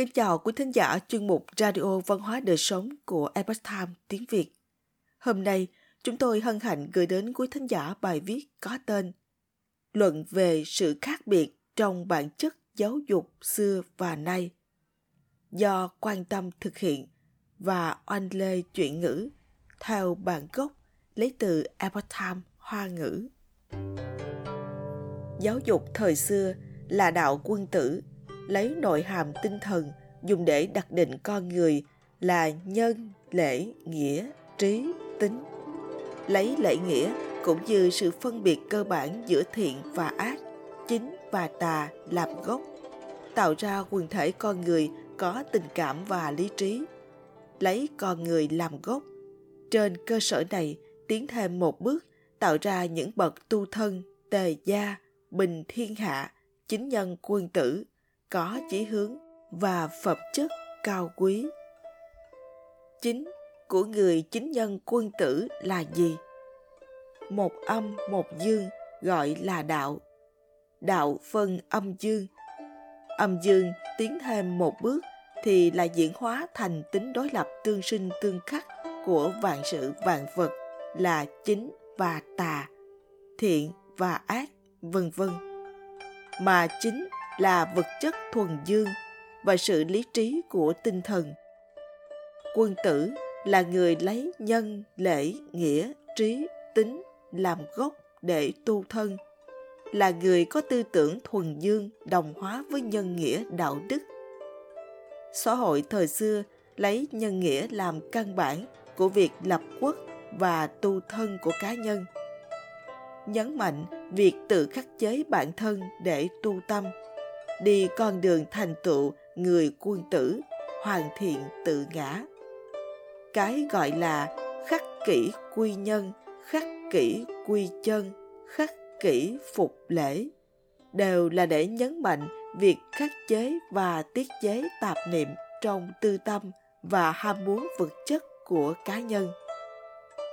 Kính chào quý thính giả chuyên mục Radio Văn hóa Đời Sống của Epoch Time tiếng Việt. Hôm nay, chúng tôi hân hạnh gửi đến quý thính giả bài viết có tên Luận về sự khác biệt trong bản chất giáo dục xưa và nay do quan tâm thực hiện và oanh lê chuyển ngữ theo bản gốc lấy từ Epoch Time Hoa ngữ. Giáo dục thời xưa là đạo quân tử lấy nội hàm tinh thần dùng để đặt định con người là nhân, lễ, nghĩa, trí, tính. Lấy lễ nghĩa cũng như sự phân biệt cơ bản giữa thiện và ác, chính và tà làm gốc, tạo ra quần thể con người có tình cảm và lý trí. Lấy con người làm gốc. Trên cơ sở này, tiến thêm một bước, tạo ra những bậc tu thân, tề gia, bình thiên hạ, chính nhân quân tử, có chí hướng và phẩm chất cao quý. Chính của người chính nhân quân tử là gì? Một âm một dương gọi là đạo. Đạo phân âm dương. Âm dương tiến thêm một bước thì là diễn hóa thành tính đối lập tương sinh tương khắc của vạn sự vạn vật là chính và tà, thiện và ác, vân vân. Mà chính là vật chất thuần dương và sự lý trí của tinh thần. Quân tử là người lấy nhân, lễ, nghĩa, trí, tính làm gốc để tu thân, là người có tư tưởng thuần dương đồng hóa với nhân nghĩa đạo đức. Xã hội thời xưa lấy nhân nghĩa làm căn bản của việc lập quốc và tu thân của cá nhân. Nhấn mạnh việc tự khắc chế bản thân để tu tâm – đi con đường thành tựu người quân tử, hoàn thiện tự ngã. Cái gọi là khắc kỷ quy nhân, khắc kỷ quy chân, khắc kỷ phục lễ đều là để nhấn mạnh việc khắc chế và tiết chế tạp niệm trong tư tâm và ham muốn vật chất của cá nhân.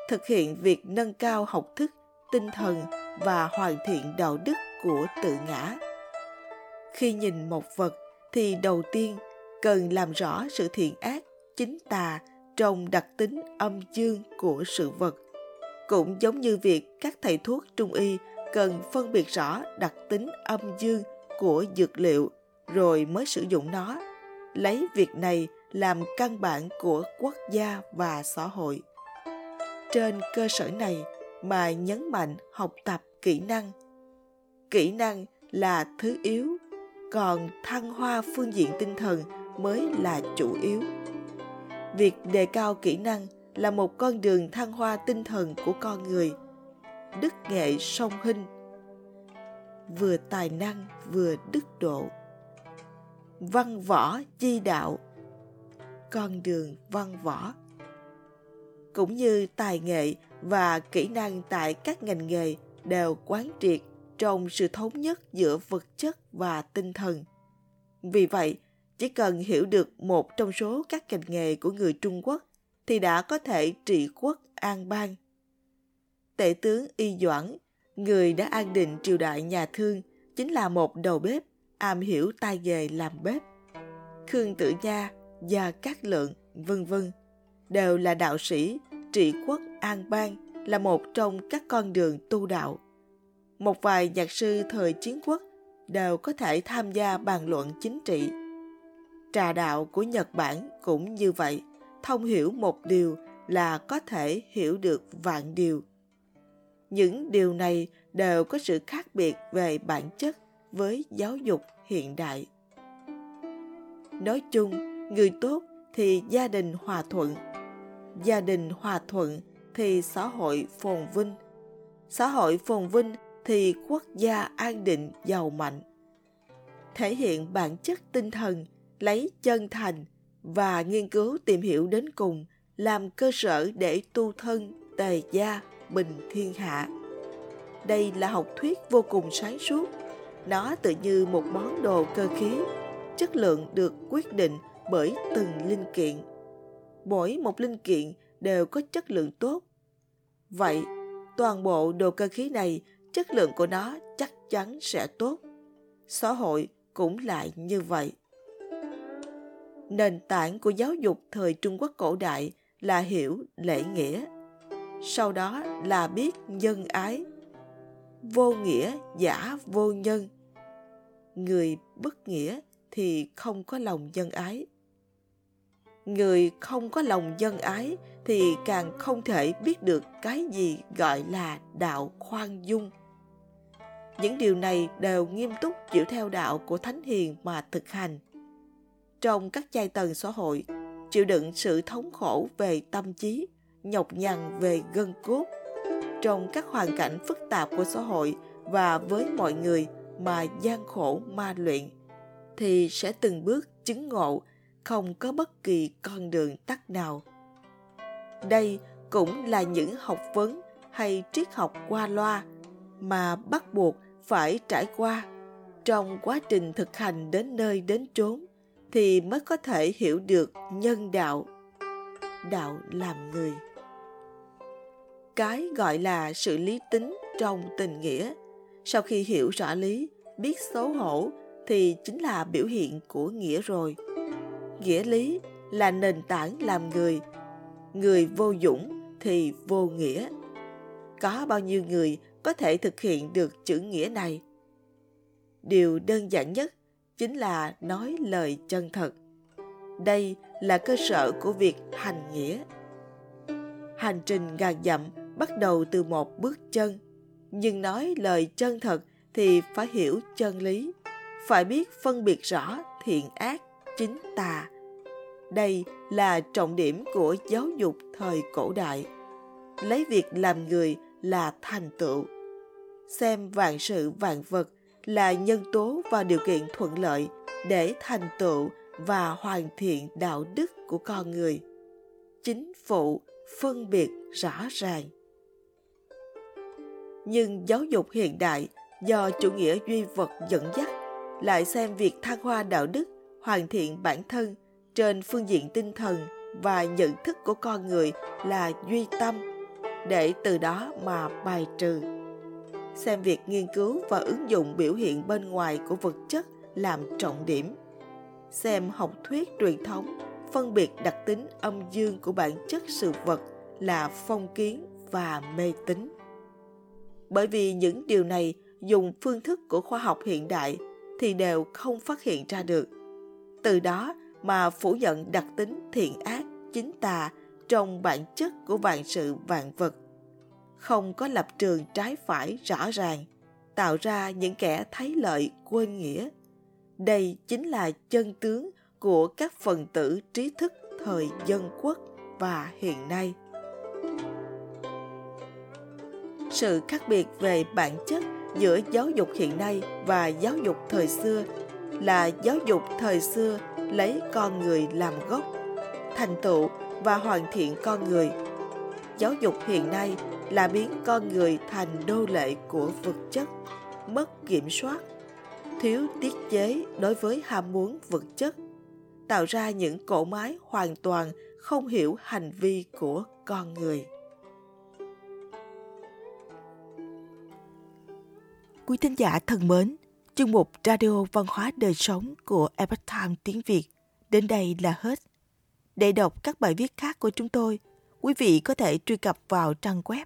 Thực hiện việc nâng cao học thức, tinh thần và hoàn thiện đạo đức của tự ngã khi nhìn một vật thì đầu tiên cần làm rõ sự thiện ác chính tà trong đặc tính âm dương của sự vật. Cũng giống như việc các thầy thuốc trung y cần phân biệt rõ đặc tính âm dương của dược liệu rồi mới sử dụng nó, lấy việc này làm căn bản của quốc gia và xã hội. Trên cơ sở này mà nhấn mạnh học tập kỹ năng. Kỹ năng là thứ yếu còn thăng hoa phương diện tinh thần mới là chủ yếu. Việc đề cao kỹ năng là một con đường thăng hoa tinh thần của con người. Đức nghệ song hình. Vừa tài năng, vừa đức độ. Văn võ chi đạo. Con đường văn võ. Cũng như tài nghệ và kỹ năng tại các ngành nghề đều quán triệt trong sự thống nhất giữa vật chất và tinh thần. Vì vậy, chỉ cần hiểu được một trong số các ngành nghề của người Trung Quốc thì đã có thể trị quốc an bang. Tể tướng Y Doãn, người đã an định triều đại nhà Thương, chính là một đầu bếp am hiểu tay nghề làm bếp. Khương Tử Nha, Gia Cát Lượng, vân vân đều là đạo sĩ, trị quốc an bang là một trong các con đường tu đạo một vài nhạc sư thời chiến quốc đều có thể tham gia bàn luận chính trị. Trà đạo của Nhật Bản cũng như vậy, thông hiểu một điều là có thể hiểu được vạn điều. Những điều này đều có sự khác biệt về bản chất với giáo dục hiện đại. Nói chung, người tốt thì gia đình hòa thuận, gia đình hòa thuận thì xã hội phồn vinh, xã hội phồn vinh thì quốc gia an định giàu mạnh. Thể hiện bản chất tinh thần, lấy chân thành và nghiên cứu tìm hiểu đến cùng, làm cơ sở để tu thân tề gia bình thiên hạ. Đây là học thuyết vô cùng sáng suốt. Nó tự như một món đồ cơ khí. Chất lượng được quyết định bởi từng linh kiện. Mỗi một linh kiện đều có chất lượng tốt. Vậy, toàn bộ đồ cơ khí này chất lượng của nó chắc chắn sẽ tốt. Xã hội cũng lại như vậy. nền tảng của giáo dục thời Trung Quốc cổ đại là hiểu lễ nghĩa. Sau đó là biết nhân ái. Vô nghĩa, giả, vô nhân. Người bất nghĩa thì không có lòng nhân ái. Người không có lòng nhân ái thì càng không thể biết được cái gì gọi là đạo khoan dung. Những điều này đều nghiêm túc chịu theo đạo của Thánh Hiền mà thực hành. Trong các giai tầng xã hội, chịu đựng sự thống khổ về tâm trí, nhọc nhằn về gân cốt. Trong các hoàn cảnh phức tạp của xã hội và với mọi người mà gian khổ ma luyện, thì sẽ từng bước chứng ngộ không có bất kỳ con đường tắt nào. Đây cũng là những học vấn hay triết học qua loa mà bắt buộc phải trải qua. Trong quá trình thực hành đến nơi đến chốn thì mới có thể hiểu được nhân đạo đạo làm người. Cái gọi là sự lý tính trong tình nghĩa. Sau khi hiểu rõ lý, biết xấu hổ thì chính là biểu hiện của nghĩa rồi. Nghĩa lý là nền tảng làm người. Người vô dũng thì vô nghĩa. Có bao nhiêu người có thể thực hiện được chữ nghĩa này. Điều đơn giản nhất chính là nói lời chân thật. Đây là cơ sở của việc hành nghĩa. Hành trình ngàn dặm bắt đầu từ một bước chân, nhưng nói lời chân thật thì phải hiểu chân lý, phải biết phân biệt rõ thiện ác, chính tà. Đây là trọng điểm của giáo dục thời cổ đại. Lấy việc làm người là thành tựu xem vạn sự vạn vật là nhân tố và điều kiện thuận lợi để thành tựu và hoàn thiện đạo đức của con người. Chính phụ phân biệt rõ ràng. Nhưng giáo dục hiện đại do chủ nghĩa duy vật dẫn dắt lại xem việc thăng hoa đạo đức, hoàn thiện bản thân trên phương diện tinh thần và nhận thức của con người là duy tâm để từ đó mà bài trừ xem việc nghiên cứu và ứng dụng biểu hiện bên ngoài của vật chất làm trọng điểm. Xem học thuyết truyền thống, phân biệt đặc tính âm dương của bản chất sự vật là phong kiến và mê tín. Bởi vì những điều này dùng phương thức của khoa học hiện đại thì đều không phát hiện ra được. Từ đó mà phủ nhận đặc tính thiện ác, chính tà trong bản chất của vạn sự vạn vật không có lập trường trái phải rõ ràng, tạo ra những kẻ thấy lợi quên nghĩa. Đây chính là chân tướng của các phần tử trí thức thời dân quốc và hiện nay. Sự khác biệt về bản chất giữa giáo dục hiện nay và giáo dục thời xưa là giáo dục thời xưa lấy con người làm gốc, thành tựu và hoàn thiện con người. Giáo dục hiện nay là biến con người thành đô lệ của vật chất, mất kiểm soát, thiếu tiết chế đối với ham muốn vật chất, tạo ra những cỗ máy hoàn toàn không hiểu hành vi của con người. Quý thính giả thân mến, chương mục radio văn hóa đời sống của Epoch Time tiếng Việt đến đây là hết. Để đọc các bài viết khác của chúng tôi, quý vị có thể truy cập vào trang web